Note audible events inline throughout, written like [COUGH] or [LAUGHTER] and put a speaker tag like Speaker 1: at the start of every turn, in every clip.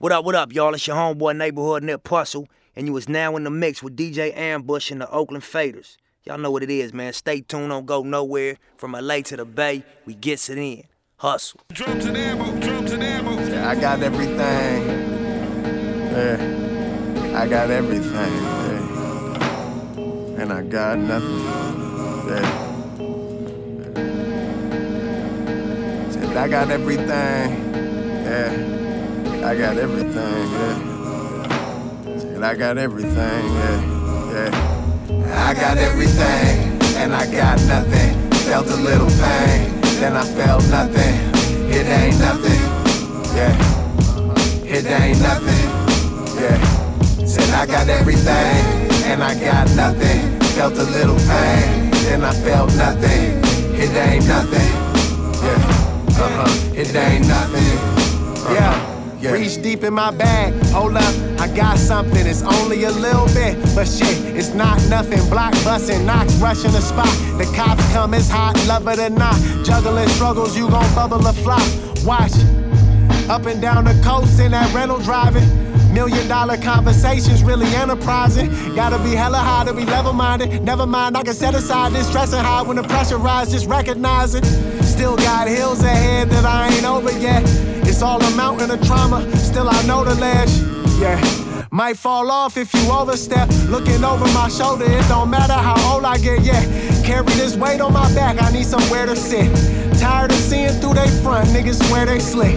Speaker 1: What up, what up, y'all? It's your homeboy neighborhood Nip Puzzle, and you is now in the mix with DJ Ambush and the Oakland Faders. Y'all know what it is, man. Stay tuned, don't go nowhere. From LA to the Bay, we gets it in. Hustle.
Speaker 2: Drums and ammo, drums and ammo.
Speaker 3: Yeah, I got everything. Yeah, I got everything. Yeah. And I got nothing. Yeah. Said I got everything. Yeah. I got everything, yeah. And I got everything, yeah, yeah. I got everything, and I got nothing. Felt a little pain, then I felt nothing. It ain't nothing, yeah. It ain't nothing, yeah. Said I got everything, and I got nothing. Felt a little pain, then I felt nothing. It ain't nothing, yeah. Uh huh. It ain't nothing, uh-huh. yeah. Yeah. Reach deep in my bag, hold up, I got something. It's only a little bit, but shit, it's not nothing. Block busting, knocks rushing the spot. The cops come, it's hot, love it or not. Juggling struggles, you gon' bubble a flop. Watch, up and down the coast in that rental driving. Million dollar conversations, really enterprising. Gotta be hella high to be level minded. Never mind, I can set aside this stressing high when the pressure rises, just recognize it. Still got hills ahead that I ain't over yet. It's all a mountain of trauma, still I know the ledge. Yeah. Might fall off if you overstep. Looking over my shoulder, it don't matter how old I get, yeah. Carry this weight on my back, I need somewhere to sit. Tired of seeing through they front, niggas swear they slick.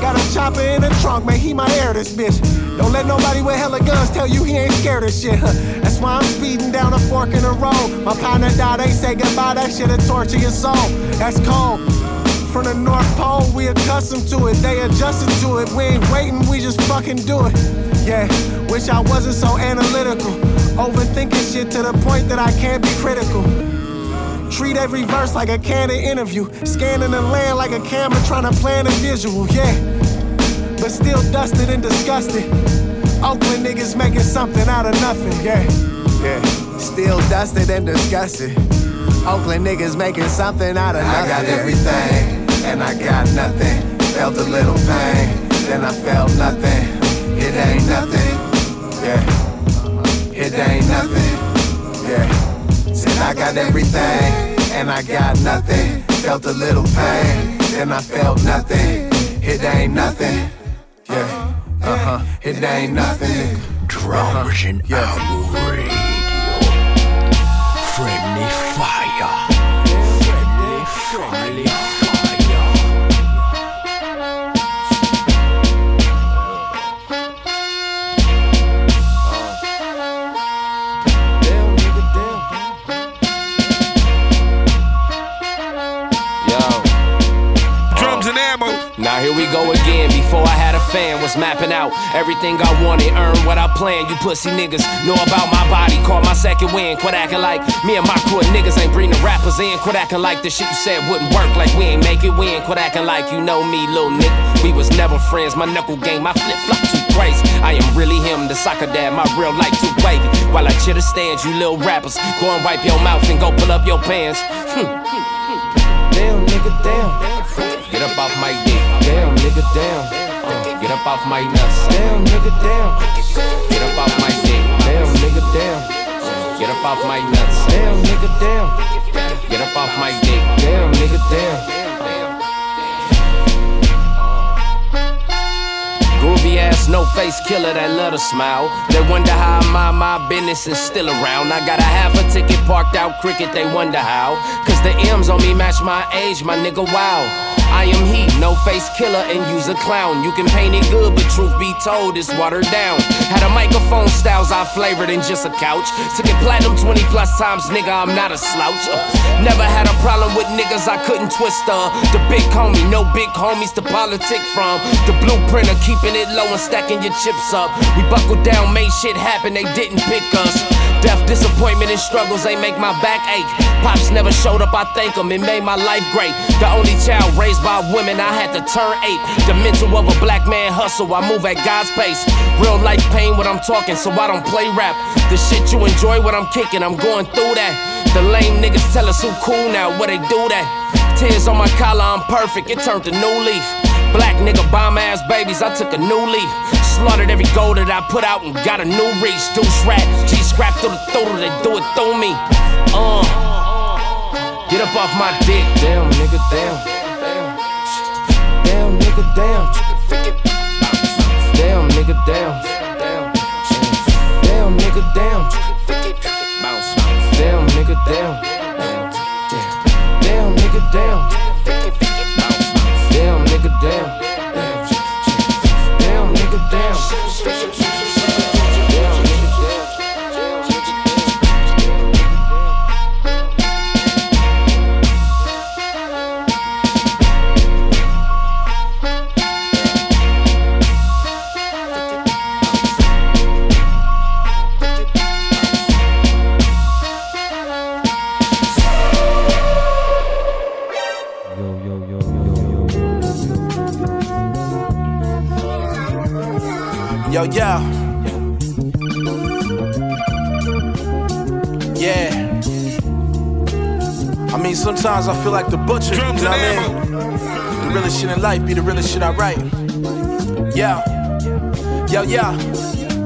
Speaker 3: Got a chopper in the trunk, man, he might air this bitch. Don't let nobody with hella guns tell you he ain't scared of shit. That's why I'm speeding down a fork in the road. My partner died, they say goodbye, that shit'll torture your soul. That's cold. From the North Pole, we accustomed to it. They adjusted to it. We ain't waiting, we just fucking do it. Yeah, wish I wasn't so analytical. Overthinking shit to the point that I can't be critical. Treat every verse like a candid interview. Scanning the land like a camera trying to plan a visual, yeah. But still dusted and disgusted. Oakland niggas making something out of nothing, yeah. Yeah. Still dusted and disgusted. Oakland niggas making something out of nothing. I got everything and I got nothing. Felt a little pain, then I felt nothing. It ain't nothing, yeah. It ain't nothing, yeah. Said I got everything, and I got nothing. Felt a little pain, then I felt nothing. It ain't nothing, yeah. Uh huh. It ain't nothing.
Speaker 4: Drums and yeah.
Speaker 5: Fan, was mapping out everything I wanted, earn what I planned. You pussy niggas know about my body, call my second win. Quit acting like me and my crew of niggas ain't bringing the rappers in. Quit acting like the shit you said wouldn't work, like we ain't make it win. Quit acting like you know me, little nigga. We was never friends. My knuckle game, my flip flop too crazy. I am really him, the soccer dad. My real life too wavy. While I chitter stands, you little rappers, go and wipe your mouth and go pull up your pants. Hmm. Damn, nigga, damn. Get up off my dick. Damn, nigga, damn. Get up off my nuts. Damn, nigga, damn. Get up off my dick. Damn, nigga, damn. Get up off my nuts. Damn, nigga, damn. Get up off my dick. Damn, nigga, damn. Groovy ass, no face killer that love to smile. They wonder how my my business is still around. I got a half a ticket parked out cricket, they wonder how. Cause the M's on me match my age, my nigga, wow. I am he, no face killer and use a clown. You can paint it good, but truth be told, it's watered down. Had a microphone styles I flavored in just a couch. Took it platinum 20 plus times, nigga, I'm not a slouch. Uh, never had a problem with niggas I couldn't twist uh. The big homie, no big homies to politic from. The blueprint of keeping it low and stacking your chips up. We buckled down, made shit happen, they didn't pick us. Death, disappointment, and struggles, they make my back ache. Pops never showed up, I thank them, it made my life great. The only child raised by women, I had to turn eight. The mental of a black man hustle, I move at God's pace. Real life pain when I'm talking, so I don't play rap. The shit you enjoy when I'm kicking, I'm going through that. The lame niggas tell us who cool now, where they do that. Tears on my collar, I'm perfect, it turned to new leaf. Black nigga bomb ass babies, I took a new leaf. Slaughtered every goal that I put out and got a new reach. Deuce rap, G scrap through the throat, they do it through me. Uh, get up off my dick, damn nigga, damn. Damn nigga, damn. Damn nigga, damn. Damn nigga, damn. Damn nigga, damn. Damn nigga, damn. Damn nigga, damn
Speaker 6: down. Sometimes I feel like the butcher.
Speaker 2: Drums
Speaker 6: you know what I mean? The realest shit in life be the realest shit I write. Yeah. Yo, yeah.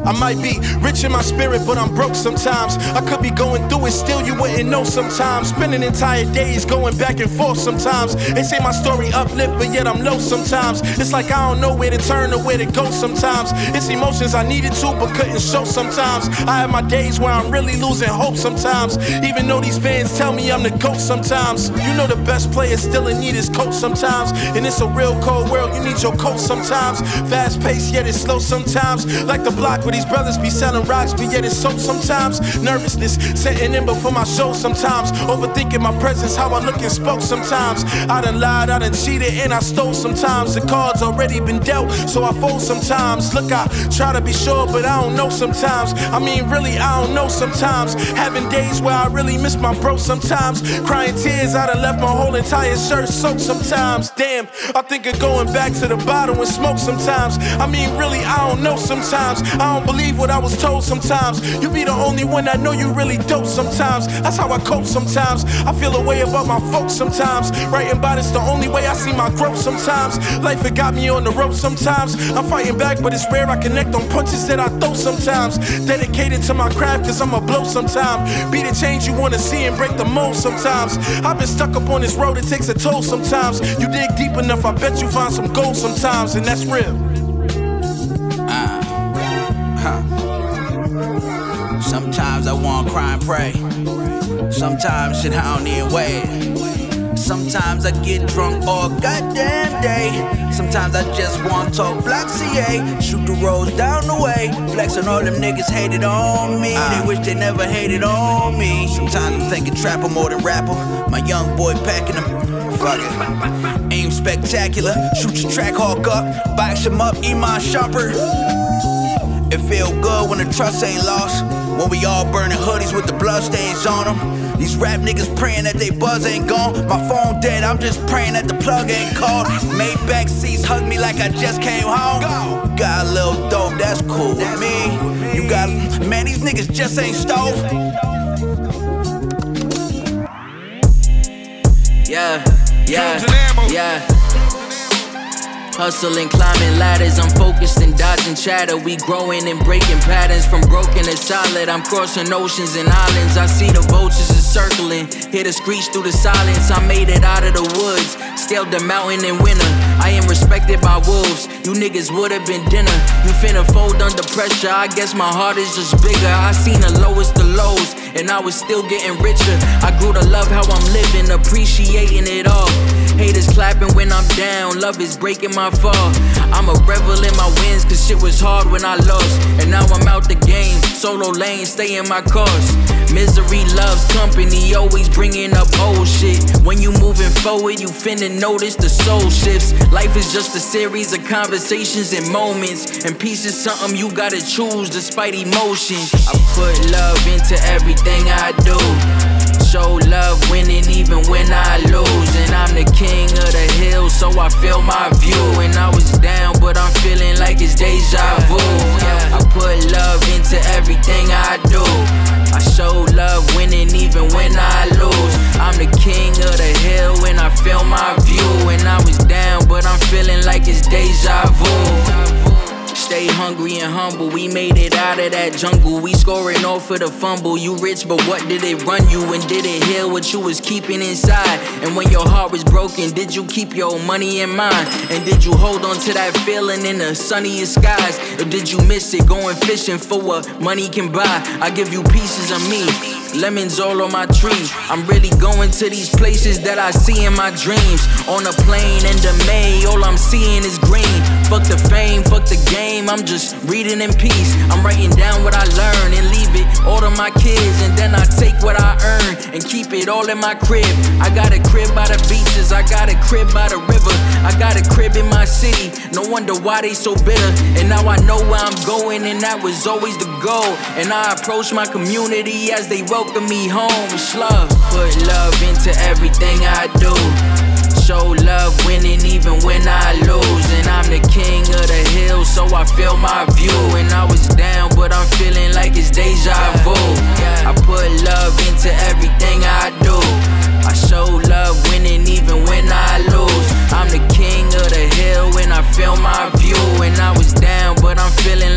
Speaker 6: I might be rich in my spirit, but I'm broke sometimes. I could be going through it, still you wouldn't know sometimes. Spending entire days going back and forth sometimes. They say my story uplift, but yet I'm low sometimes. It's like I don't know where to turn or where to go sometimes. It's emotions I needed to, but couldn't show sometimes. I have my days where I'm really losing hope sometimes. Even though these fans tell me I'm the GOAT sometimes. You know the best players still in need is coach sometimes. And it's a real cold world, you need your coach sometimes. Fast paced, yet it's slow sometimes. Like the block where these brothers be selling rocks, but yet it's so sometimes. Nervousness setting in before my show sometimes. Overthinking my presence, how I look and spoke sometimes. I done lied, I done cheated, and I stole sometimes. The cards already been dealt, so I fold sometimes. Look, I try to be sure, but I don't know sometimes. I mean, really, I don't know sometimes. Having days where I really miss my bro sometimes. Crying tears, I done left my whole entire shirt soaked sometimes. Damn, I think of going back to the bottle and smoke sometimes. I mean, really, I don't know sometimes. I don't believe what I was told sometimes. You be the only one I know you really dope sometimes. That's how I cope sometimes. I feel a way about my folks sometimes. Writing about it's the only way I see my growth sometimes. Life it got me on the rope sometimes. I'm fighting back, but it's rare I connect on punches that I throw sometimes. Dedicated to my craft, cause I'm a blow sometime. Be the change you wanna see and break the mold sometimes. I've been stuck up on this road, it takes a toll sometimes. You dig deep enough, I bet you find some gold sometimes, and that's real.
Speaker 7: Pray. Sometimes shit I don't even wait. Sometimes I get drunk all goddamn day. Sometimes I just want to talk black CA. Shoot the roads down the way. Flexing all them niggas hated on me. Ah. They wish they never hated on me. Sometimes I'm thinking trapper more than rapper. My young boy packing them. Fuck it. Aim spectacular. Shoot your track hawk up. Box him up. Iman Sharper. It feel good when the trust ain't lost. When we all burning hoodies with the bloodstains on them. These rap niggas praying that they buzz ain't gone. My phone dead, I'm just praying that the plug ain't called. Made back seats hug me like I just came home. Got a little dope, that's cool with me. You got, man, these niggas just ain't stove. Yeah, yeah,
Speaker 2: Drums and ammo.
Speaker 7: yeah. Hustling, climbing ladders, I'm focused and dodging chatter. We growing and breaking patterns from broken to solid. I'm crossing oceans and islands. I see the vultures are circling. Hear the screech through the silence. I made it out of the woods. Scaled the mountain in winter. I am respected by wolves. You niggas would've been dinner. You finna fold under pressure. I guess my heart is just bigger. I seen the lowest of lows, and I was still getting richer. I grew to love how I'm living, appreciating it all. Haters clapping when I'm down, love is breaking my fall. I'm a revel in my wins, cause shit was hard when I lost. And now I'm out the game, solo lane, stay in my course. Misery loves company, always bringing up old shit. When you moving forward, you finna notice the soul shifts. Life is just a series of conversations and moments. And peace is something you gotta choose despite emotions. I put love into everything I do. Show love winning even when I lose. And I'm the king of the hill, so I feel my view. And I was down, but I'm feeling like it's deja vu. I put love into everything I do. I show love winning even when I lose. I'm the king of the hill when I feel my view. And I was down, but I'm feeling like it's hungry and humble. We made it out of that jungle. We scoring off for the fumble. You rich, but what did it run you? And did it heal what you was keeping inside? And when your heart was broken, did you keep your money in mind? And did you hold on to that feeling in the sunniest skies? Or did you miss it going fishing for what money can buy? I give you pieces of me. Lemons all on my tree. I'm really going to these places that I see in my dreams. On a plane in the May, all I'm seeing is green. Fuck the fame, fuck the game. I'm just reading in peace. I'm writing down what I learn and leave it all to my kids. And then I take what I earn and keep it all in my crib. I got a crib by the beaches, I got a crib by the river. I got a crib in my city. No wonder why they so bitter. And now I know where I'm going, and that was always the goal. And I approach my community as they welcome welcome me home. It's love. Put love into everything I do. Show love winning even when I lose. And I'm the king of the hill, so I feel my view. And I was down, but I'm feeling like it's deja vu. I put love into everything I do. I show love winning even when I lose. I'm the king of the hill when I feel my view. And I was down, but I'm feeling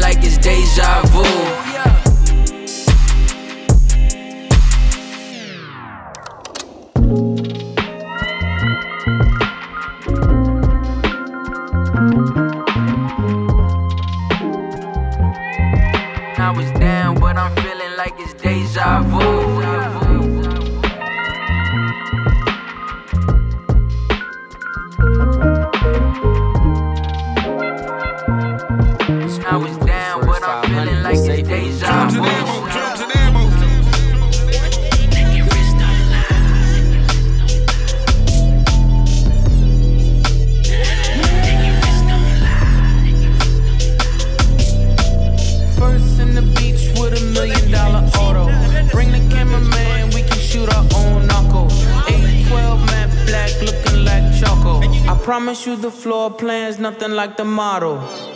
Speaker 7: like
Speaker 8: the model.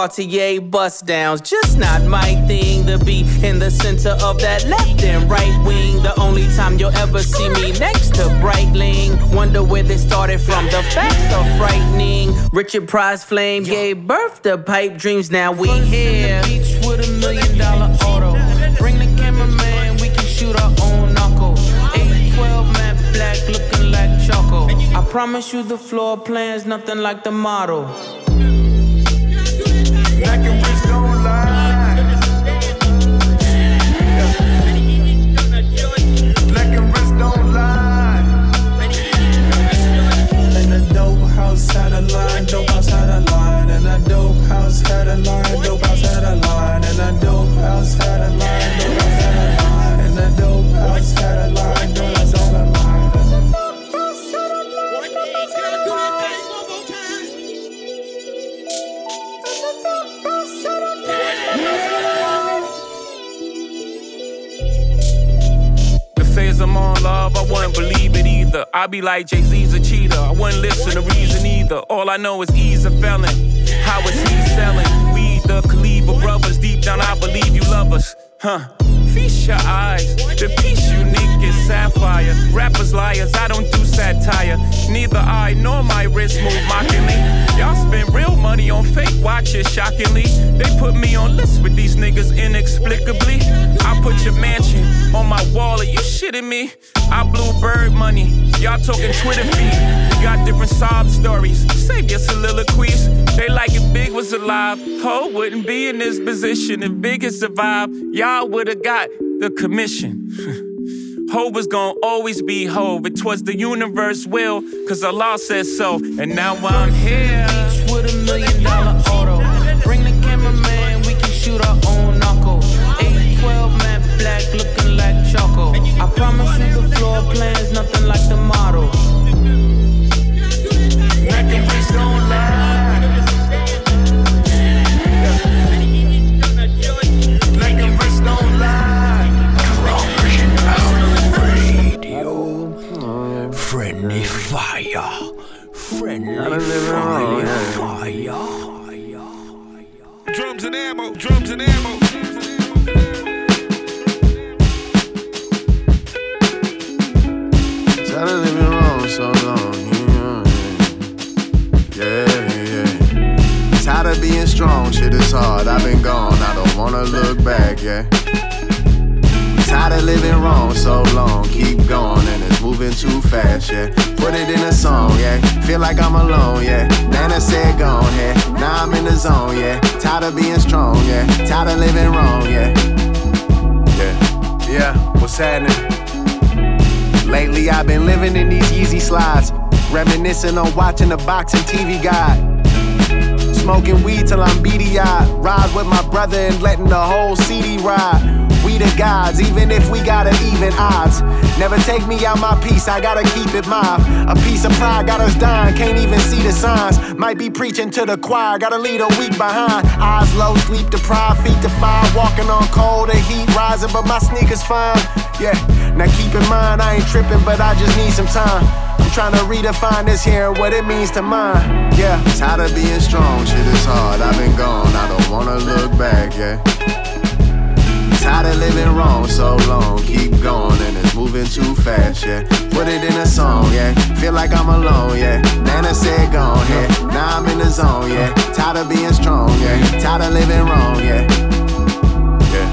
Speaker 8: Cartier bust downs, just not my thing to be in the center of that left and right wing. The only time you'll ever see me next to Breitling. Wonder where they started from. The facts are frightening. Richard Price Flame gave birth to pipe dreams. Now we here. beach with a million dollar auto. Bring the cameraman we can shoot our own knuckle. 812 matte black looking like choco. I promise you the floor plan's nothing like the model.
Speaker 3: Neck and
Speaker 9: either. I be like Jay Z's a cheater, I wouldn't listen to reason either. All I know is he's a felon. How is he selling? We the Kaliber brothers, deep down I believe you love us, huh? Feast your eyes. The peace you unique sapphire. Rappers liars, I don't do satire. Neither I nor my wrist move mockingly. Y'all spend real money on fake watches, shockingly. They put me on lists with these niggas inexplicably. I put your mansion on my wall, are you shitting me? I blew bird money. Y'all talking Twitter feed. Got different sob stories. Save your soliloquies. They like if Big was alive. Ho wouldn't be in this position if Big had survived. Y'all would've got the commission. [LAUGHS] Hove was gonna always be Hove. It was the universe will, cause Allah said so. And now I'm here.
Speaker 8: Each with a million dollar auto. Bring the cameraman, we can shoot our own knuckle. 812 matte black, looking like. I promise you the floor nothing like the model.
Speaker 3: The boxing TV guide. Smoking weed till I'm beady eyed. Ride with my brother and letting the whole CD ride. We the gods, even if we got an even odds. Never take me out my piece, I gotta keep it mine. A piece of pride got us dying, can't even see the signs. Might be preaching to the choir, gotta lead a week behind. Eyes low, sleep deprived, feet fire. Walking on cold, the heat rising, but my sneakers fine. Yeah, now keep in mind, I ain't tripping, but I just need some time. I'm trying to redefine this here and what it means to mine. Yeah, tired of being strong, shit is hard. I've been gone, I don't wanna look back, yeah. Tired of living wrong so long, keep going and it's moving too fast, yeah. Put it in a song, yeah. Feel like I'm alone, yeah. Nana said gone, yeah. Now I'm in the zone, yeah. Tired of being strong, yeah. Tired of living wrong, yeah. Yeah.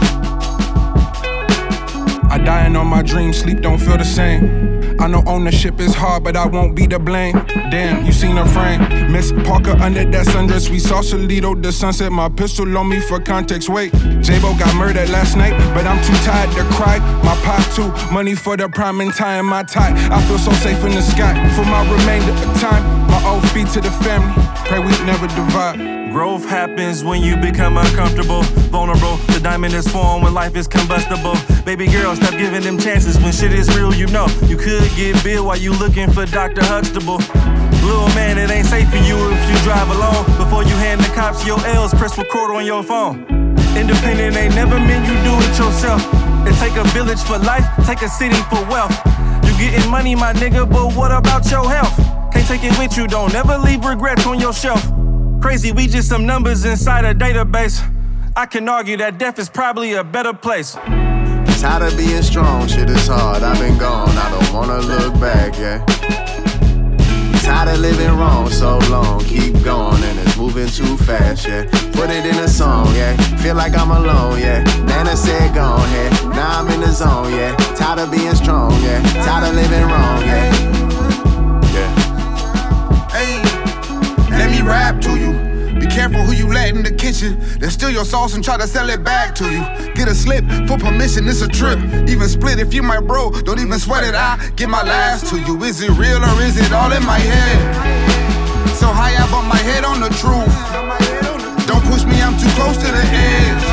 Speaker 10: I dying on my dreams, sleep don't feel the same. I know ownership is hard, but I won't be to blame. Damn, you seen her frame. Miss Parker under that sundress. We saw Solito, the sunset. My pistol on me for context. Wait, J-Bo got murdered last night, but I'm too tired to cry. My pop too, money for the prime and tying my tie. I feel so safe in the sky for my remainder of time. My old feet to the family. Pray we never divide.
Speaker 11: Growth happens when you become uncomfortable, vulnerable. The diamond is formed when life is combustible. Baby girl, stop giving them chances when shit is real. You know you could get billed while you looking for Dr. Huxtable. Little man, it ain't safe for you if you drive alone. Before you hand the cops your L's, press record on your phone. Independent ain't never meant you do it yourself. It take a village for life, take a city for wealth. You getting money, my nigga, but what about your health? Can't take it with you, don't ever leave regrets on your shelf. Crazy, we just some numbers inside a database. I can argue that death is probably a better place.
Speaker 3: Tired of being strong, shit is hard. I've been gone, I don't wanna look back, yeah. Tired of living wrong so long, keep going and it's moving too fast, yeah. Put it in a song, yeah. Feel like I'm alone, yeah. Nana said gone, yeah. Now I'm in the zone, yeah. Tired of being strong, yeah. Tired of living wrong, yeah. Yeah.
Speaker 12: Hey, let me rap to you. Careful who you let in the kitchen. They steal your sauce and try to sell it back to you. Get a slip for permission, it's a trip. Even split if you my bro, don't even sweat it. I get my last to you. Is it real or is it all in my head? So high up on my head on the truth. Don't push me, I'm too close to the edge.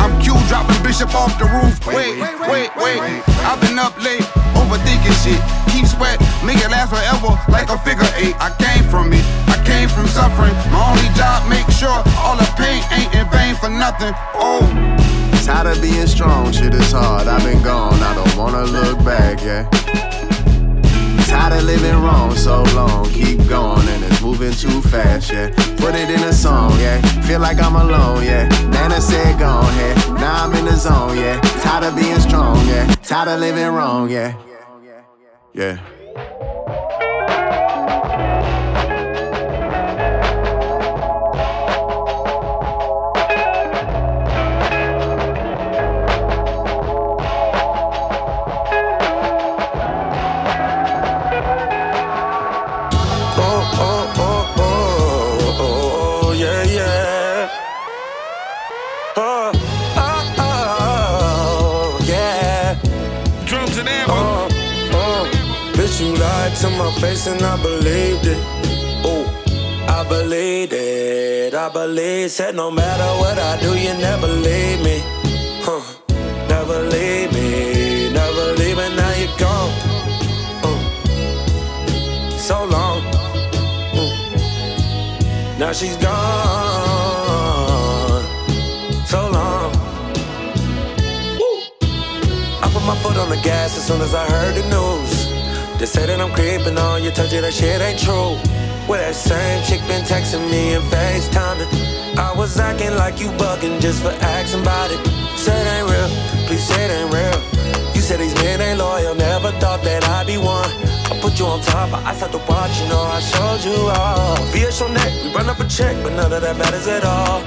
Speaker 12: I'm Q dropping Bishop off the roof. Wait, wait, wait. I've been up late, overthinking shit. Keep sweat, make it last forever like a figure eight. I came from it, I came from suffering. My sure all the pain ain't in vain for nothing. Oh.
Speaker 3: Tired of being strong, shit is hard. I've been gone, I don't wanna look back, yeah. Tired of living wrong so long, keep going and it's moving too fast, yeah. Put it in a song, yeah. Feel like I'm alone, yeah. Nana said gone, yeah. Now I'm in the zone, yeah. Tired of being strong, yeah. Tired of living wrong, yeah. Yeah.
Speaker 6: My face and I believed it. Oh, I believed it. I believe, said no matter what I do, you never leave me. Huh, never leave me. Never leave me, now you're gone. Uh, so long. Now she's gone. So long. Woo. I put my foot on the gas as soon as I heard the news.
Speaker 13: They say that I'm creeping on you, told you that shit ain't true. Well, that same chick been texting me and FaceTiming. I was acting like you bugging just for asking about it. Say it ain't real, please say it ain't real. You said these men ain't loyal, never thought that I'd be one. I put you on top, I start to watch, you know I showed you all. Via neck, we run up a check, but none of that matters at all.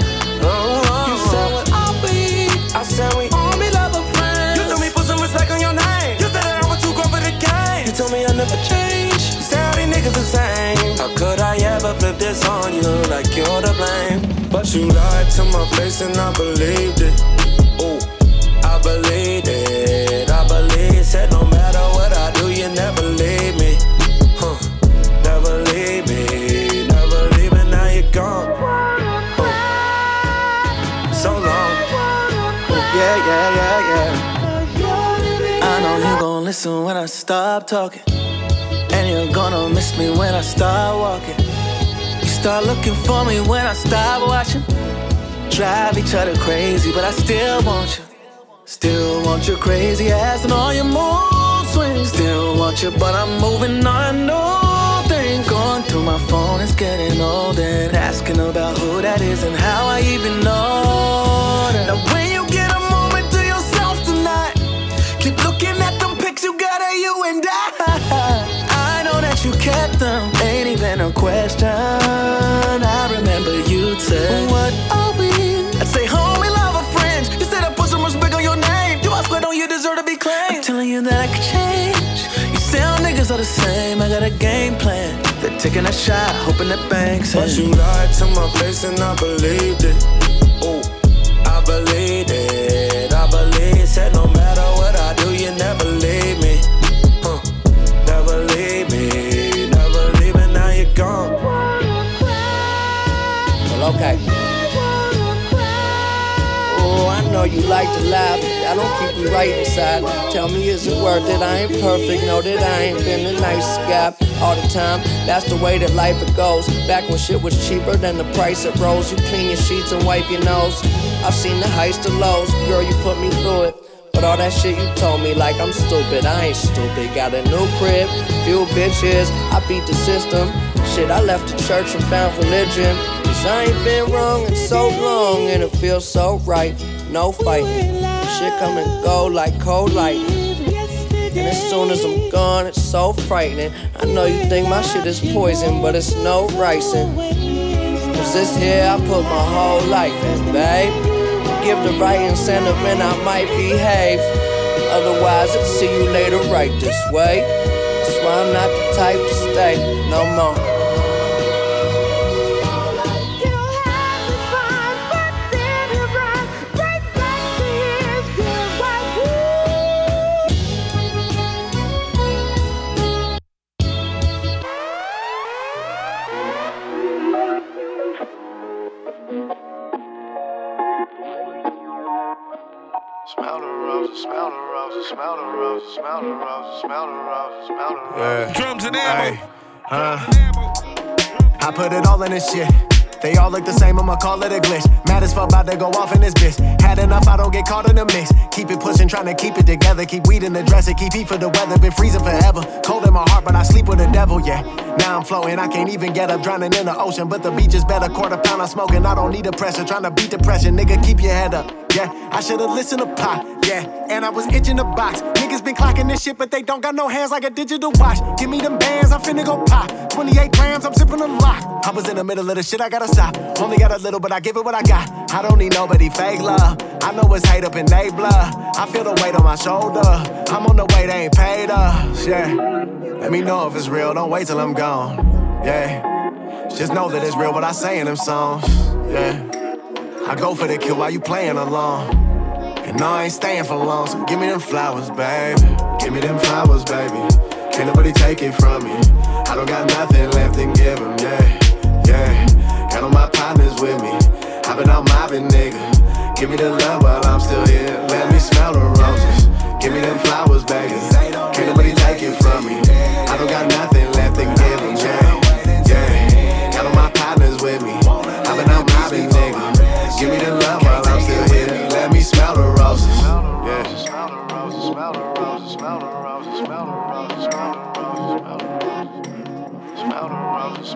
Speaker 14: You
Speaker 13: told me I never change. You said all these niggas the same. How could I ever flip this on you like you're to blame? But you lied to my face and I believed it. Ooh, I believed it. I believe. Said no matter what I do, you never leave me. Huh? Never leave me. Never leave me. Now you're gone. Ooh. So long.
Speaker 14: Yeah, yeah, yeah, yeah. I know you gon' listen when I stop talking. You're gonna miss me when I start walking. You start looking for me when I stop watching. Drive each other crazy, but I still want you. Still want your crazy ass and all your mood swings. Still want you, but I'm moving on. No thing going through my phone is getting old and asking about who that is and how I even know. Now when you get a moment to yourself tonight, keep looking at them pics you got of you and. I you ain't even a question. I remember you'd say, What are we? I'd say, Homie, lover, friends. You said I put so much big on your name. You I swear, don't you deserve to be claimed? I'm telling you that I could change. You all niggas are the same. I got a game plan. They're taking a shot, hoping that banks.
Speaker 13: But you lied to my face and I believed it. Ooh, I believed it. I believe. Said no matter
Speaker 15: Well, okay. Oh, I know you like to laugh, I don't keep you right inside. Tell me, is it worth it? I ain't perfect, know that I ain't been a nice guy all the time. That's the way that life it goes. Back when shit was cheaper than the price it rose. You clean your sheets and wipe your nose. I've seen the highs to lows, girl, you put me through it. But all that shit you told me like I'm stupid, I ain't stupid. Got a new crib, few bitches, I beat the system. Shit, I left the church and found religion. Cause I ain't been wrong in so long, and it feels so right. No fighting. Shit come and go like cold lightning. And as soon as I'm gone, it's so frightening. I know you think my shit is poison, but it's no ricin'. Cause this here I put my whole life in, babe. Give the right incentive and I might behave. Otherwise, I'll see you later right this way. That's why I'm not the type to stay no more.
Speaker 3: Roses, smell the roses, smell the roses, smell the roses, smell the roses.
Speaker 16: Yeah.
Speaker 10: Drums and ammo.
Speaker 16: Ay, uh, I put it all in this shit. They all look the same, I'ma call it a glitch. Mad as fuck, about to go off in this bitch. Had enough, I don't get caught in the mix. Keep it pushing, trying to keep it together. Keep weed in the dresser, keep heat for the weather. Been freezing forever. Cold in my heart, but I sleep with the devil, yeah. Now I'm floating, I can't even get up, drowning in the ocean. But the beach is better, quarter pound I'm smoking. I don't need the pressure, trying to beat depression. Nigga, keep your head up. Yeah, I should've listened to Pop, yeah. And I was itching the box. Niggas been clocking this shit, but they don't got no hands like a digital watch. Give me them bands, I'm finna go pop. 28 grams, I'm sipping a lot. I was in the middle of the shit, I gotta stop. Only got a little, but I give it what I got. I don't need nobody fake love. I know it's hate up in they blood. I feel the weight on my shoulder. I'm on the way, they ain't paid us, yeah. Let me know if it's real, don't wait till I'm gone, yeah. Just know that it's real what I say in them songs, yeah. I go for the kill while you playing along. And no, I ain't staying for long, so give me them flowers, baby. Give me them flowers, baby. Can't nobody take it from me. I don't got nothing left to give them, yeah, yeah. Got all my partners with me. I've been out mobbing, nigga. Give me the love while I'm still here. Let me smell the roses. Give me them flowers, baby. Can't nobody take it from me. I don't got nothing left to give them, yeah,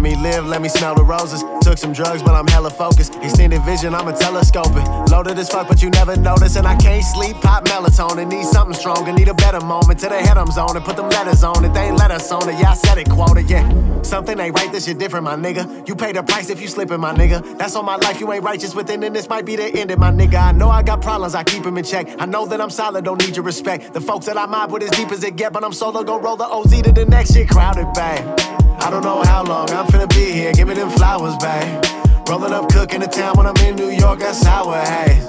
Speaker 16: Let me live, let me smell the roses. Took some drugs, but I'm hella focused. Extended vision, I'm a telescoping. Loaded as fuck, but you never notice. And I can't sleep, pop melatonin. Need something stronger, need a better moment. To the head I'm zoning, put them letters on it. They ain't let us on it, yeah, I said it, quoted, yeah. Something ain't right, this shit different, my nigga. You pay the price if you slipping, my nigga. That's on my life, you ain't righteous within, and this might be the end of my nigga. I know I got problems, I keep them in check. I know that I'm solid, don't need your respect. The folks that I mob with as deep as it get, but I'm solo, gon' roll the OZ to the next shit, crowded, bang. I don't know how long I'm finna be here. Give me them flowers, babe. Rolling up, cooking the town when I'm in New York, that's sour haze.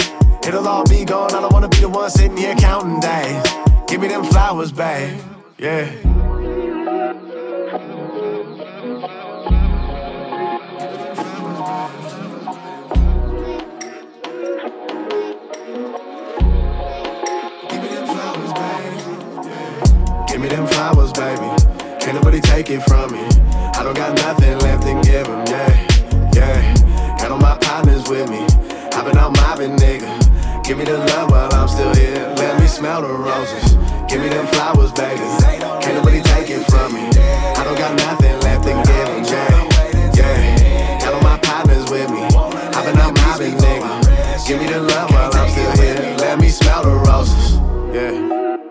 Speaker 16: It'll all be gone. I don't wanna be the one sitting here counting days. Give me them flowers, babe. Yeah. Give me them flowers, baby. Can't nobody take it from me. I don't got nothing left to give them, yeah, yeah. Got all my partners with me. I've been out mobbing, nigga. Give me the love while I'm still here. Let me smell the roses. Give me them flowers, baby. Can't nobody take it from me. I don't got nothing left to give them, yeah, yeah. Got all my partners with me. I've been out mobbing, nigga. Give me the love while I'm still here. Let me smell the roses, yeah.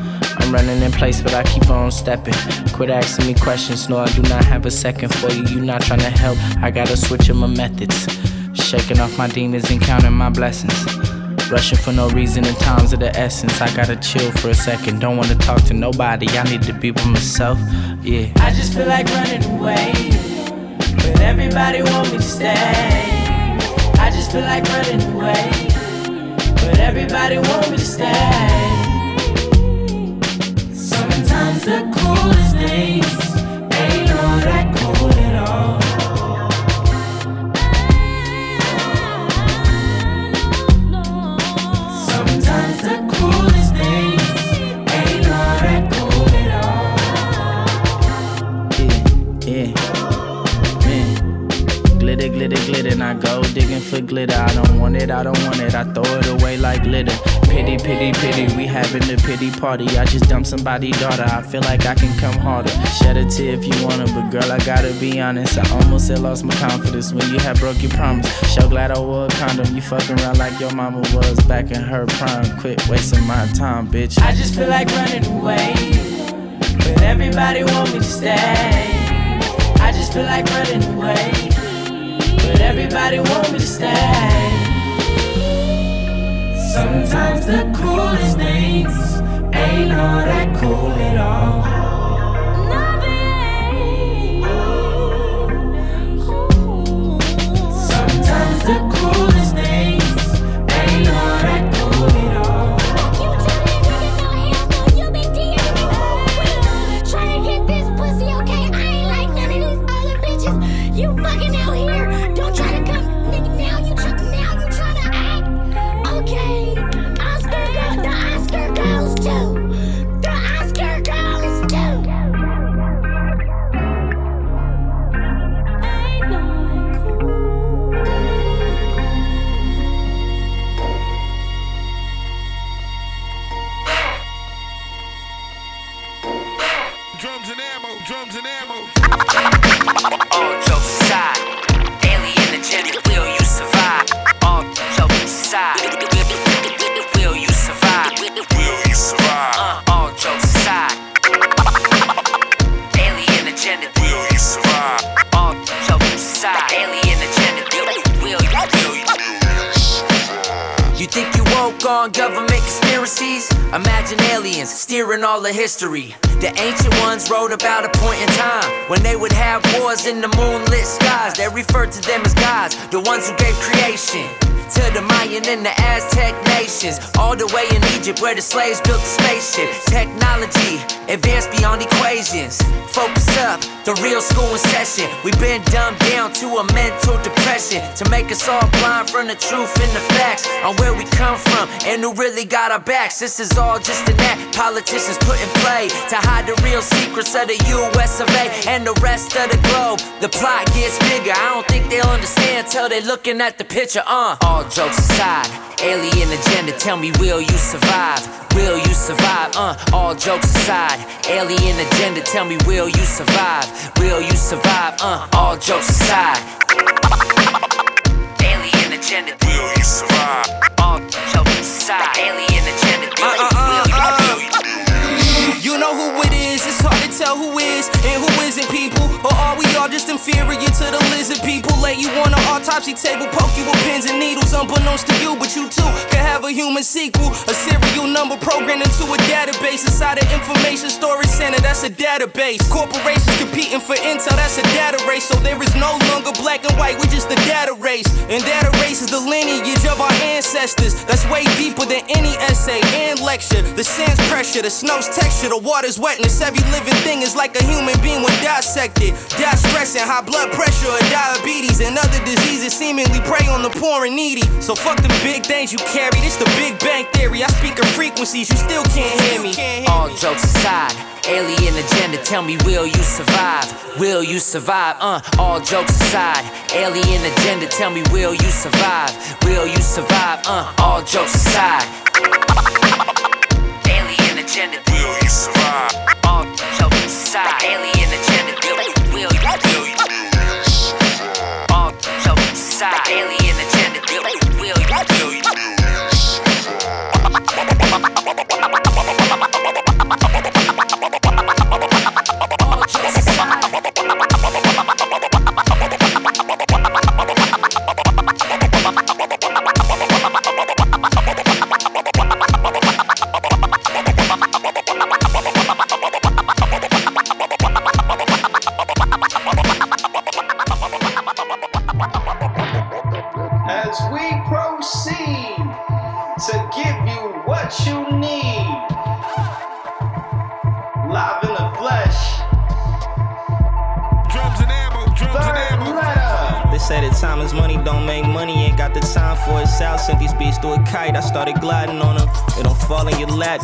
Speaker 17: I'm running in place, but I keep on stepping. Quit asking me questions, no, I do not have a second for you. You not trying to help, I gotta switch up my methods. Shaking off my demons and counting my blessings. Rushing for no reason in times of the essence. I gotta chill for a second. Don't wanna talk to nobody. I need to be with myself. Yeah.
Speaker 18: I just feel like running away, but everybody want me to stay. I just feel like running away, but everybody want me to stay. Sometimes the coolest things ain't all that cool at all. Sometimes the coolest things ain't all that cool at all.
Speaker 17: Yeah, man. Glitter, glitter, glitter, and I go digging for glitter. I don't want it, I don't want it. I throw it away like glitter. Pity, pity, pity, we having a pity party. I just dumped somebody's daughter. I feel like I can come harder. Shed a tear if you wanna, but girl, I gotta be honest. I almost had lost my confidence when you had broke your promise. So glad I wore a condom. You fucking around like your mama was back in her prime. Quit wasting my time, bitch.
Speaker 18: I just feel like running away, but everybody want me to stay. I just feel like running away, but everybody want me to stay. Sometimes the coolest things ain't all that cool at all.
Speaker 7: History. The ancient ones wrote about a point in time when they would have wars in the moonlit skies. They referred to them as gods, the ones who gave creation. To the Mayan and the Aztec nations, all the way in Egypt where the slaves built the spaceship. Technology advanced beyond equations. Focus up, the real school in session. We've been dumbed down to a mental depression to make us all blind from the truth and the facts on where we come from and who really got our backs. This is all just an act politicians put in play to hide the real secrets of the US of A and the rest of the globe. The plot gets bigger. I don't think they'll understand till they're looking at the picture. Uh, all jokes aside, alien agenda. Tell me, will you survive? Will you survive? Uh, all jokes aside, alien agenda. Tell me, will you survive? Will you survive? Uh, all jokes aside. Alien agenda.
Speaker 10: Will you survive?
Speaker 7: All jokes aside, alien agenda. Will you? Will you? Will you?
Speaker 19: You know who it is, it's tell who is and who isn't people. Or are we all just inferior to the lizard people? Lay you on an autopsy table, poke you with pins and needles, unbeknownst to you, but you too can have a human sequel. A serial number programmed into a database inside an information storage center, that's a database. Corporations competing for intel, that's a data race. So there is no longer black and white, We're just a data race. And data race is the lineage of our ancestors. That's way deeper than any essay and lecture. The sand's pressure, the snow's texture, the water's wetness. Every living thing is like a human being when dissected. Die stressing, high blood pressure, or diabetes, and other diseases seemingly prey on the poor and needy. So fuck the big things you carry. This the Big Bang Theory. I speak of frequencies, you still can't hear me.
Speaker 7: All jokes aside, alien agenda. Tell me, will you survive? Will you survive? Uh, all jokes aside, alien agenda. Tell me, will you survive? Will you survive? Uh, all jokes aside. Alien agenda.
Speaker 10: Will you survive?
Speaker 7: All side. Alien agenda, will you will side, alien agenda, will will you will you?
Speaker 20: Alien agenda, will you you? Started gliding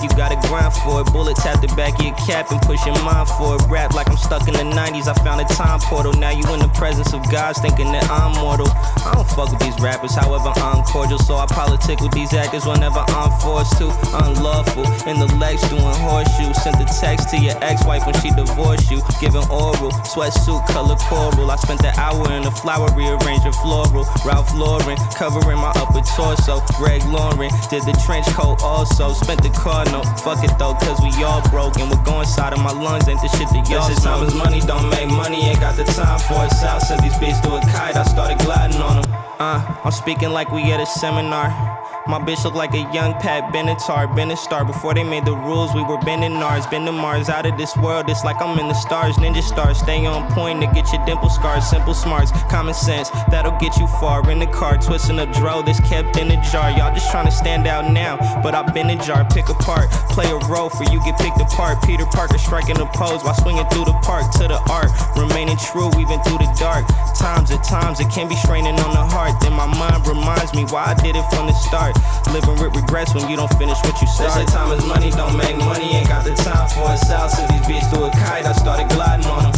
Speaker 20: you gotta grind for it. Bullet tap the back of your cap and push your mind for it. Rap like I'm stuck in the 90s, I found a time portal. Now you in the presence of gods, thinking that I'm mortal. I don't fuck with these rappers, however, I'm cordial. So I politic with these actors whenever I'm forced to. Unlawful, in the legs doing horseshoe. Sent the text to your ex wife when she divorced you. Giving oral, sweatsuit color coral. I spent the hour in the flower rearranging floral. Ralph Lauren, covering my upper torso. Greg Lauren, did the trench coat also. Spent the car, no, fuck it though, cause we all broke. And we're going side of my lungs, ain't the shit that y'all This time is money, don't make money, ain't got the time for it. South sent these beats to a kite, I started gliding on them. Uh, I'm speaking like we at a seminar. My bitch look like a young Pat Benatar, been a star before they made the rules. We were bending ours, been to Mars, out of this world. It's like I'm in the stars, ninja stars. Stay on point to get your dimple scars, simple smarts, common sense that'll get you far. In the car, twisting up dro, this kept in a jar. Y'all just trying to stand out now, but I've been a jar. Pick apart, play a role for you get picked apart. Peter Parker striking a pose while swinging through the park to the art, remaining true even through the dark times. At times it can be straining on the heart. Then my mind reminds me why I did it from the start. Living with regrets when you don't finish what you start. They say time is money, don't make money, ain't got the time for it. South City's bitch through a kite, I started gliding on them.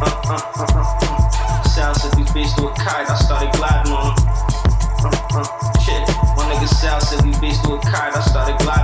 Speaker 20: Uh, uh, uh, uh. South City's bitch through a kite, I started gliding on them. Uh, uh, shit, my nigga South City's bitch through a kite, I started gliding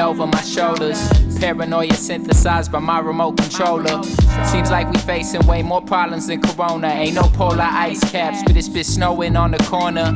Speaker 21: over my shoulders. Paranoia synthesized by my remote controller. Seems like we facing way more problems than Corona. Ain't no polar ice caps, but it's been snowing on the corner.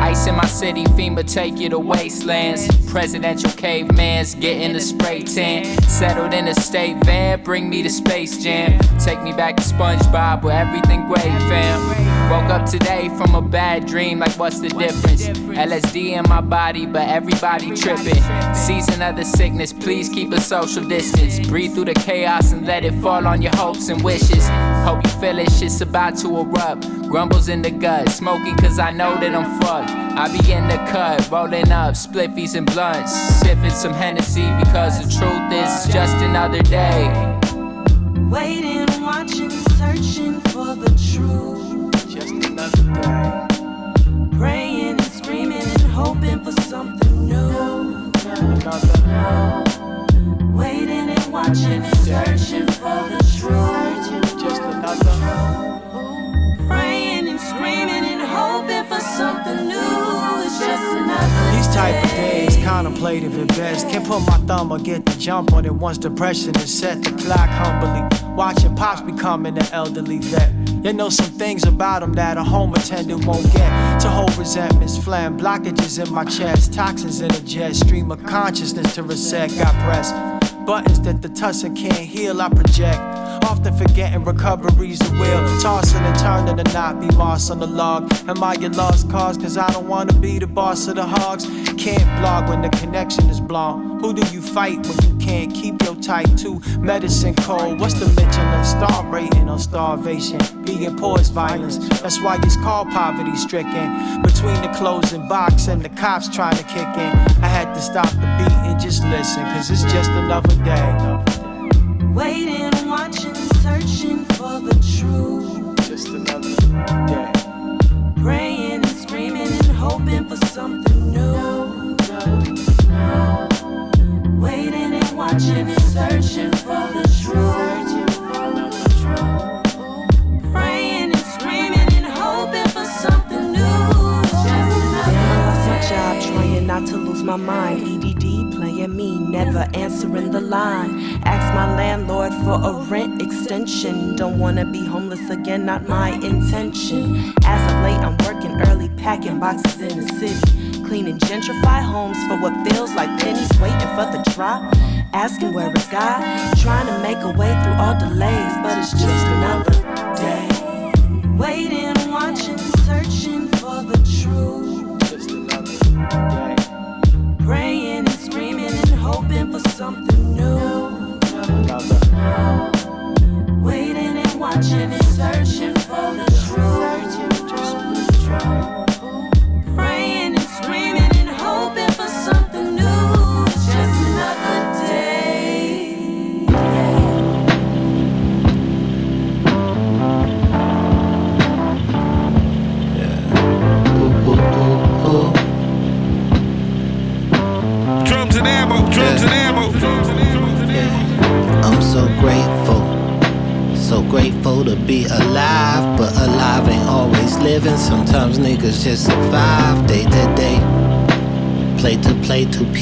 Speaker 21: Ice in my city, FEMA take you to wastelands. Presidential cavemans getting the spray tan. Settled in a state van, bring me to Space Jam. Take me back to SpongeBob where everything great, fam. Woke up today from a bad dream, like what's the difference? LSD in my body, but everybody tripping. Season of the sickness, please keep a social distance. Breathe through the chaos and let it fall on your hopes and wishes. Hope you feel it, shit's about to erupt. Grumbles in the gut, smoking cause I know that I'm fucked. I be in the cut, rolling up spliffies and blunts. Sipping some Hennessy because the truth is it's just another day.
Speaker 22: Waiting, watching, searching for the truth.
Speaker 20: Another day.
Speaker 22: Praying and screaming and hoping for something new. Another Waiting and watching and searching for the truth.
Speaker 20: Just another.
Speaker 22: Praying and screaming and hoping for something new. It's just another
Speaker 23: These type of days, contemplative at best. Can't put my thumb or get the jump on it once depression is set the clock humbly. Watching pops becoming an elderly vet. You know some things about him that a home attendant won't get. To hold resentments, phlegm, blockages in my chest, toxins in a jet, stream of consciousness to reset. Got pressed. Buttons that the tussin can't heal, I project. Often forgetting recovery's the will. Tossing and turning to not be moss on the log. Am I your lost cause? Cause I don't wanna be the boss of the hogs. Can't blog when the connection is blown. Who do you fight when you can't keep your type 2 medicine cold? What's the Michelin star rating on starvation? Being poor is violence. That's why it's called poverty stricken. Between the closing box and the cops trying to kick in, I had to stop the beat and just listen. Cause it's just another day.
Speaker 22: Waiting, watching, searching for the truth.
Speaker 23: Just another day.
Speaker 22: Praying and screaming and hoping for something new. Waiting and watching and searching for the truth. Praying and screaming and hoping for something new.
Speaker 18: Damn, lost my job trying not to lose my mind. EDD me, never answering the line. Ask my landlord for a rent extension. Don't wanna be homeless again, not my intention. As of late, I'm working early, packing boxes in the city. cleaning gentrified homes for what feels like pennies waiting for the drop. Asking where is God, trying to make a way through all delays, but it's just another day. Waiting, watching, searching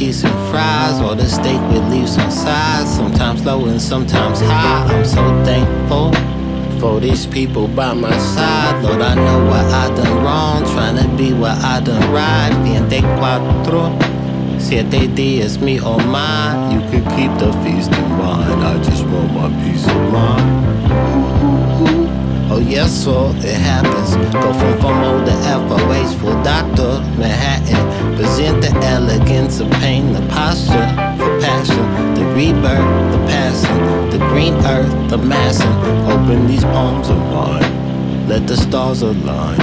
Speaker 24: piece and fries, or the steak with leaves on sides. Sometimes low and sometimes high. I'm so thankful for these people by my side. Lord, I know what I done wrong, trying to be what I done right. Viente cuatro. Siete días, me or mine. You could keep the feast in mind. I just want my peace of mind. Oh yes, so it happens. Go from FOMO to FO, wasteful doctor, Manhattan. Present the elegance of pain, the posture for passion, the rebirth, the passing, the green earth, the massing. Open these palms of mine, let the stars align.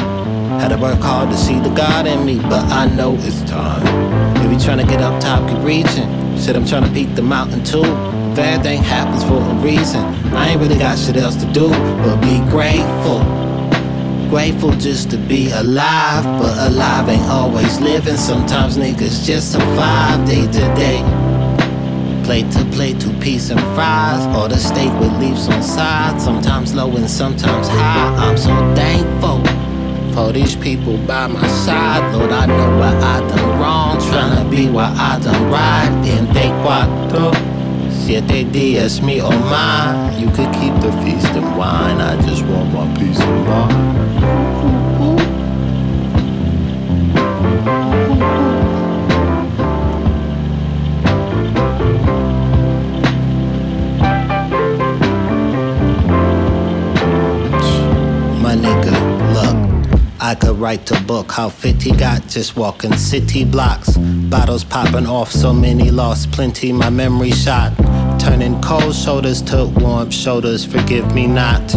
Speaker 24: Had to work hard to see the God in me, but I know it's time. If you tryna get up top, keep reaching. Said I'm tryna peak the mountain too. If everything happens for a reason, I ain't really got shit else to do but be grateful. Grateful just to be alive, but alive ain't always living. Sometimes niggas just survive day to day. Plate to plate, two piece and fries, or the steak with leaves on side. Sometimes low and sometimes high. I'm so thankful for these people by my side. Lord, I know what I done wrong, tryna be what I done right. Viente cuatro, siete días, me or mine. You could keep the feast and wine. I just want my peace of mind. My nigga, I could write a book how fit he got just walking city blocks. Bottles popping off, so many lost, plenty my memory shot. Turning cold shoulders to warm shoulders, forgive me not.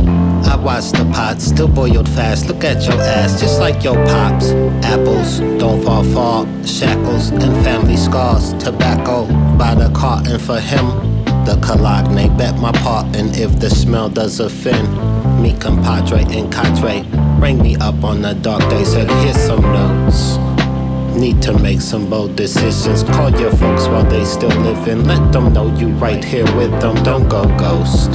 Speaker 24: I watched the pot, still boiled fast. Look at your ass, just like your pops. Apples, don't fall far. Shackles and family scars. Tobacco by the carton for him. The cologne, bet my part, and if the smell does offend, me compadre and cadre, bring me up on the dark days. Said here's some notes. Need to make some bold decisions. Call your folks while they still living. Let them know you right here with them. Don't go ghost.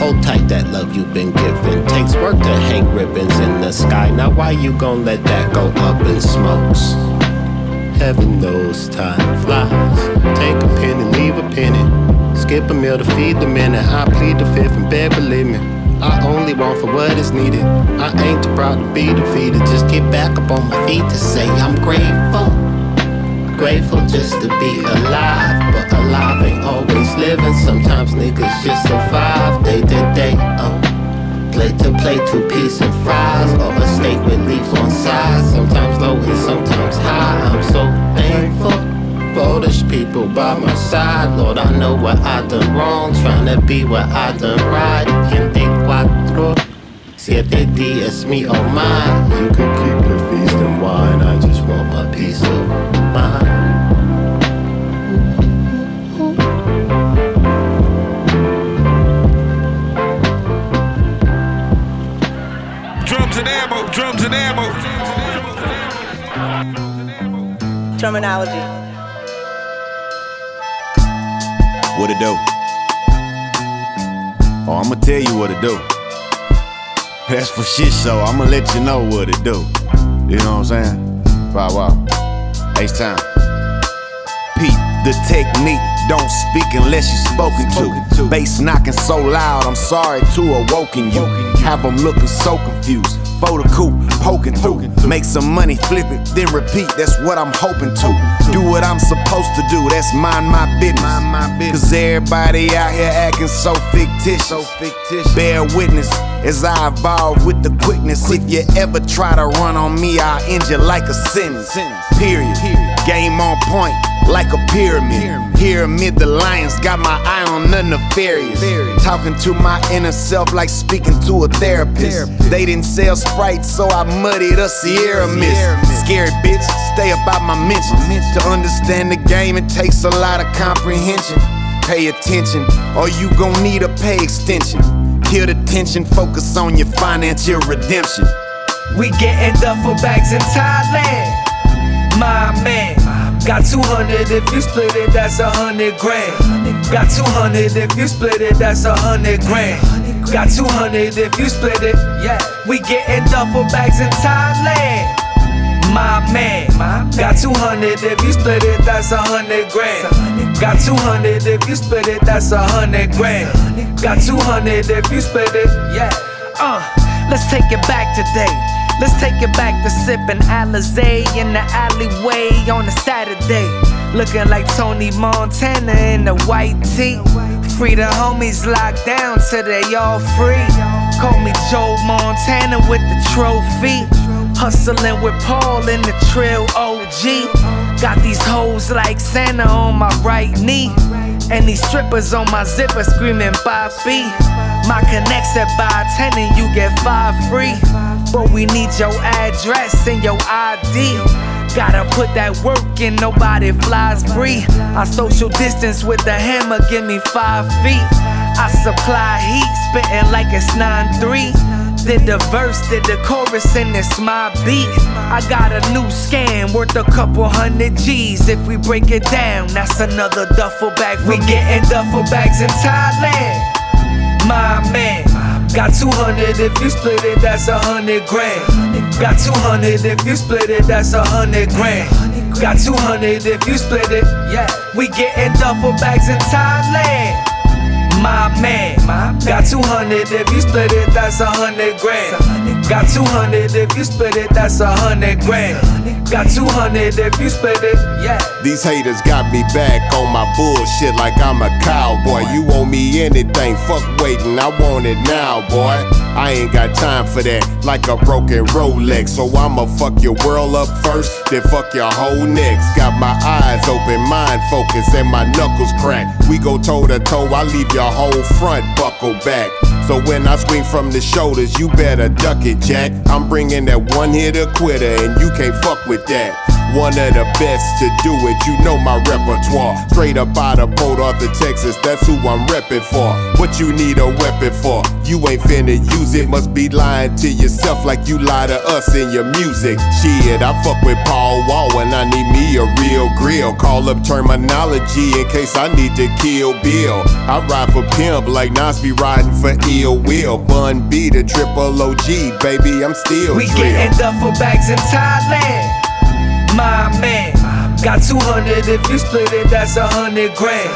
Speaker 24: Hold tight that love you've been given. Takes work to hang ribbons in the sky. Now why you gon' let that go up in smokes? Heaven knows time flies. Take a penny, leave a penny. Skip a meal to feed the minute. I plead the fifth and bed, believe me. I only want for what is needed. I ain't too proud to be defeated. Just get back up on my feet to say I'm grateful. Grateful just to be alive, but alive ain't always living. Sometimes niggas just survive day to day. Uh. Plate to plate, two piece and fries, or a steak with leaves on sides. Sometimes low and sometimes high. I'm so thankful for these people by my side. Lord, I know what I done wrong, trying to be what I done right. Gente cuatro, siete días, me or mine. You could keep your feast and wine. I just want my peace of mind.
Speaker 2: Drums and ammo, drums and ammo.
Speaker 25: Terminology.
Speaker 26: What it do? Oh, I'ma tell you what it do. That's for shit so I'ma let you know what it do. You know what I'm saying? Wow, wow. Ace time. Pete, the technique. Don't speak unless you're spoken to. Bass knocking so loud, I'm sorry to awoken you. Have them looking so confused.
Speaker 3: The coupe, poking through. Make some money, flip it, then repeat. That's what I'm hoping to. Do what I'm supposed to do. That's mind my business. Cause everybody out here acting so fictitious. Bear witness as I evolve with the quickness. If you ever try to run on me, I'll end you like a sentence. Period. Game on point, like a pyramid. Here amid the lions, got my eye on the nefarious. Talking to my inner self like speaking to a therapist. They didn't sell Sprite, so I muddied a Sierra Mist. Scary bitch, stay about my mentions. To understand the game, it takes a lot of comprehension. Pay attention, or you gon' need a pay extension. Kill the tension, focus on your financial redemption.
Speaker 27: We getting duffel bags in Thailand. My man, got 200 if you split it, that's a hundred grand. Got 200 if you split it, that's a hundred grand. Got 200 if you split it, yeah. We getting duffel bags in Thailand. My man, got 200 if you split it, that's a hundred grand. Got 200 if you split it, that's a hundred grand. Got 200 if you split it, yeah. Uh, let's take it back today. Let's take it back to sipping Alizé in the alleyway on a Saturday. Looking like Tony Montana in the white tee. Free the homies locked down till they all free. Call me Joe Montana with the trophy. Hustling with Paul in the trail OG. Got these hoes like Santa on my right knee. And these strippers on my zipper screaming Bobby. My connects at buy 10 and you get 5 free. But we need your address and your ID. Gotta put that work in, nobody flies free. I social distance with the hammer, give me five feet. I supply heat, spitting like it's 9-3. Did the verse, did the chorus, and it's my beat. I got a new scam worth a couple hundred G's. If we break it down, that's another duffel bag. We getting duffel bags in Thailand. My man, got 200 if you split it, that's a hundred grand. Got 200 if you split it, that's a hundred grand. Got 200 if you split it, yeah. We getting duffel bags in Thailand. My man, got 200 if you split it, that's a hundred grand. Got 200 if you split it, that's a hundred grand. Got 200 if you split it, yeah.
Speaker 3: These haters got me back on my bullshit like I'm a cowboy. You owe me anything, fuck waiting, I want it now, boy. I ain't got time for that, like a broken Rolex. So I'ma fuck your world up first, then fuck your whole next. Got my eyes open, mind focused, and my knuckles cracked. We go toe to toe, I leave your whole front buckle back. So when I swing from the shoulders, you better duck it, Jack. I'm bringing that one hitter quitter, and you can't fuck with that. One of the best to do it, you know my repertoire. Straight up out of Port Arthur, Texas, that's who I'm reppin' for. What you need a weapon for? You ain't finna use it, must be lying to yourself like you lie to us in your music. Shit, I fuck with Paul Wall when I need me a real grill. Call up terminology in case I need to kill Bill. I ride for pimp like Nas be riding for ill will. Bun B the triple OG, baby, I'm still
Speaker 27: We
Speaker 3: drill.
Speaker 27: getting duffel bags in Thailand. My man, got 200 if you split it, that's a hundred grand.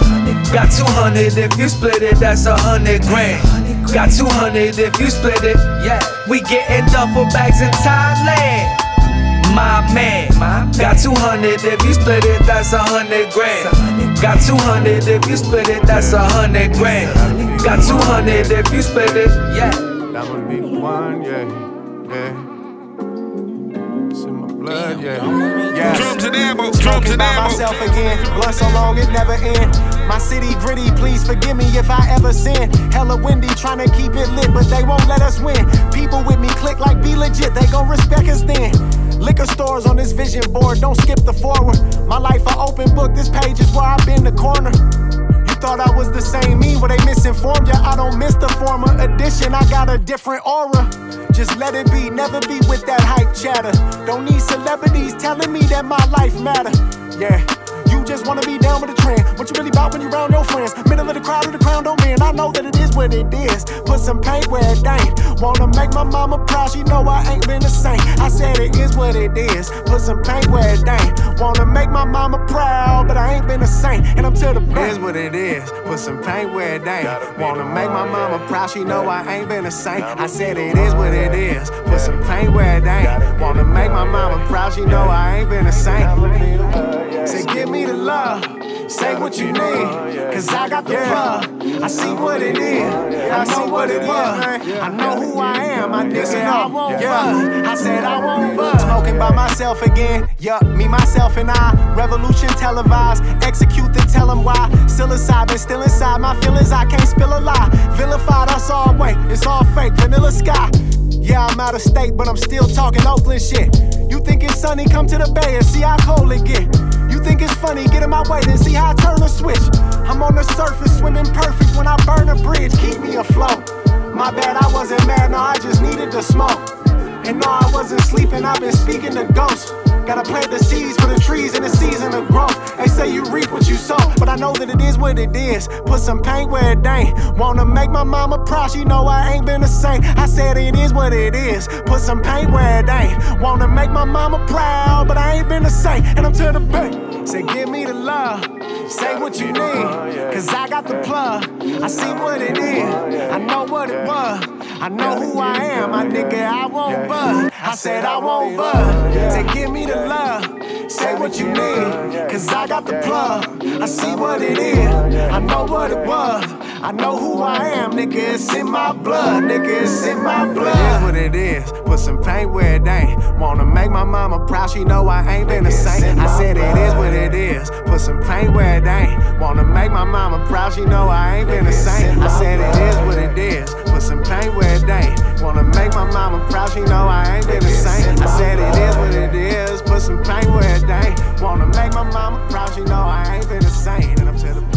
Speaker 27: Got 200 if you split it, that's a hundred grand. Got 200 if you split it, yeah. We getting duffel bags in Thailand. My man, got 200 if you split it, that's a hundred grand. Got 200 if you split it, that's a hundred grand. Got 200 if you split it, yeah.
Speaker 1: That would be one, yeah, yeah. Blood, yeah. yeah.
Speaker 10: Drums and ammo, drums and ammo.
Speaker 16: myself again. Blunt so long it never end. My city gritty, please forgive me if I ever sin. Hella windy, trying to keep it lit, but they won't let us win. People with me click like be legit, they gon' respect us then. Liquor stores on this vision board, don't skip the forward. My life a open book, this page is where I've been the corner. Thought I was the same me, well they misinformed ya. I don't miss the former edition, I got a different aura. Just let it be, never be with that hype chatter. Don't need celebrities telling me that my life matter. Yeah. You just wanna be down with the trend. What you really about when you round your friends? Middle of the crowd or the crown don't man. I know that it is what it is. Put some paint where it ain't.
Speaker 28: Wanna make my mama proud, she know I ain't been the same. I said it is what it is, put some paint where it ain't. Wanna make my mama proud, but I ain't been the same. And I'm to the
Speaker 16: It is what it is, put some paint where it ain't. Wanna make my mama proud, she know I ain't been the same. I said it is what it is, put some paint where it ain't. Wanna make my mama proud, she know I ain't been the same.
Speaker 28: Say, give me the love. Say what you need, cause I got the plug. I see what it is, I know what it was. I know who I am, I nigga, I won't buzz. I said I won't buzz.
Speaker 16: Smoking by myself again, yup, me, myself, and I. Revolution televised, execute the tell 'em why. But still inside my feelings, I can't spill a lie. Vilified us all way, it's all fake, vanilla sky. Yeah, I'm out of state, but I'm still talking Oakland shit. You think it's sunny, come to the bay and see how cold it get. You think it's funny, get in my way, then see how I turn a switch. I'm on the surface, swimming perfect when I burn a bridge, keep me afloat. My bad, I wasn't mad, no, I just needed to smoke. And no, I wasn't sleeping, I've been speaking to ghosts. Gotta plant the seeds for the trees in the season of growth. They say you reap what you sow, but I know that it is what it is. Put some paint where it ain't. Wanna make my mama proud, she know I ain't been the same. I said it is what it is. Put some paint where it ain't. Wanna make my mama proud, but I ain't been the same. And I'm to the bank. Say, give me the love. Say what you need, oh, cause I got the plug. I see what it is. Oh, I know what it was. I know who I am, my nigga. I won't buzz. I said I won't buzz. Say, give me the love. Say what you need, cause I got the plug. I see what it is. I know what it was. I know who I am, nigga. It's in my blood, nigga. It's in my blood. It is what it is. Put some paint where it ain't. Wanna make my mama proud, she know I ain't been the same. I said it is what it is. Put some paint where it ain't. Wanna make my mama proud, she know I ain't been the same. I said it is paint where it ain't. Wanna make my mama proud, she know I ain't been the same. I said it is what it is. Put some paint where it ain't. Wanna make my mama proud, she know I ain't been the same. And I'm to the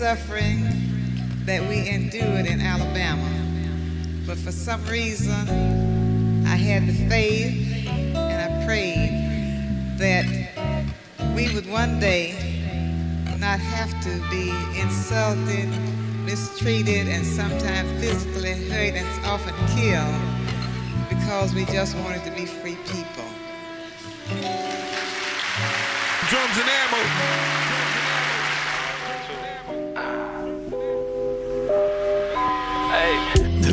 Speaker 29: suffering that we endured in Alabama. But for some reason, I had the faith and I prayed that we would one day not have to be insulted, mistreated, and sometimes physically hurt and often killed because we just wanted to be free people.
Speaker 2: Drums and ammo.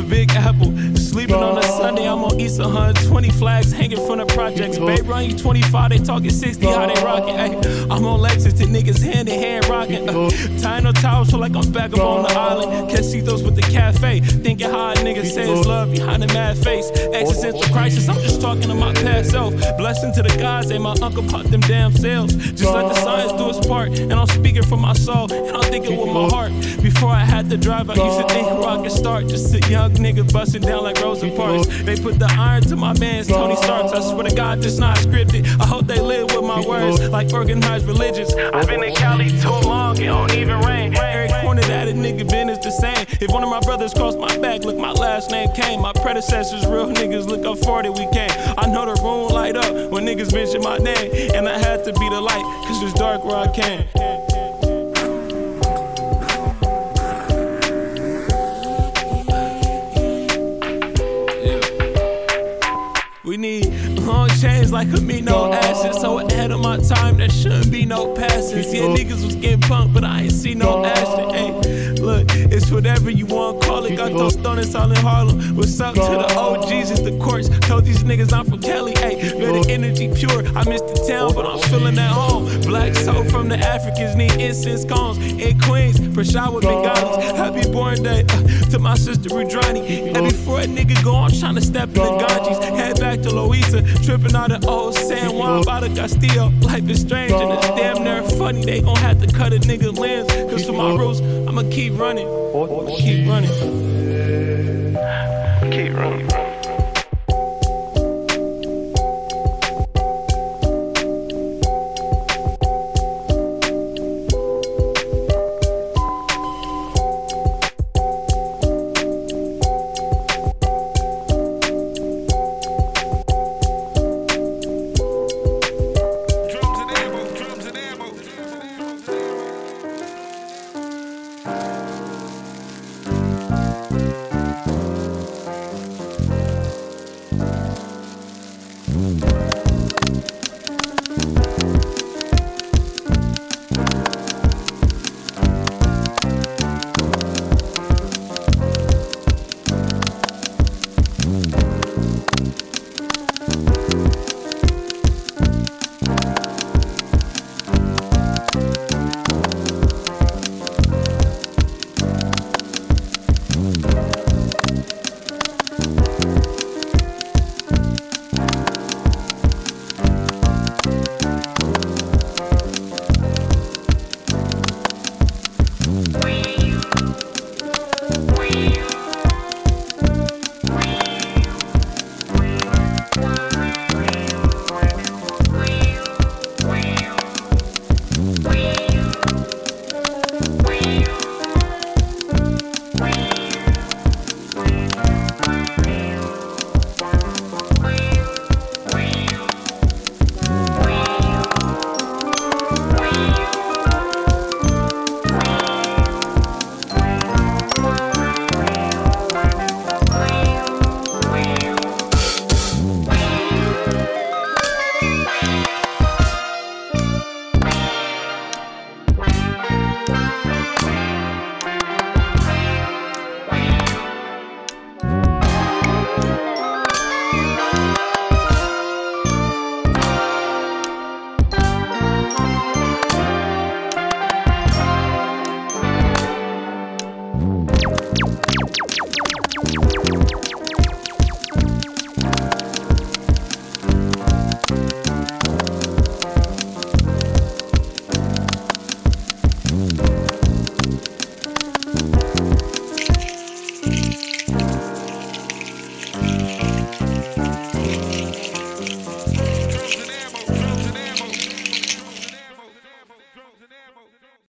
Speaker 9: Big Apple. Sleeping on a Sunday, I'm on East 120 flags hanging from the projects. Bay run you 25, they talking 60, how they rocking. Ay, I'm on Lexington, niggas hand in hand rocking. Uh, tying no towels, feel like I'm back up on the island. Casitos with the cafe, thinking how a nigga say it's love behind the mad face. Existential crisis, I'm just talking to my past self. Blessing to the gods, and my uncle popped them damn sales. Just let the science do its part, and I'm speaking from my soul, and I'm thinking with my heart. Before I had to drive, I used to think rocket start. Just a young nigga busting down like They put the iron to my man's Tony Starks. I swear to God, this not scripted. I hope they live with my words like organized religions. I've been in Cali too long, it don't even rain. Every corner that a nigga been is the same. If one of my brothers crossed my back, look, my last name came. My predecessors, real niggas, look up for it, we came. I know the room light up when niggas mention my name. And I had to be the light, cause it's dark where I came. Chains like amino acids. So ahead of my time, there shouldn't be no passes. Yeah, niggas was getting punked, but I ain't see no action. Hey, look, it's whatever you want, call it. Got those stoners all in Harlem. What's up to the OGs at the courts? Told these niggas I'm from Cali. Hey, where the energy pure. I missed the town, but I'm feeling at home. Black soul from the Africans need incense cones. In Queens, Prashawa Bengalis. Happy born day uh, to my sister Rudrani. And before a nigga go, I'm trying to step in the Ganges. Head back to Louisa, tripping out of old San Juan by the Castillo. Life is strange and it's damn near funny. They gon' have to cut a nigga lens. Cause for my rules, I'ma keep running. Running. Keep running.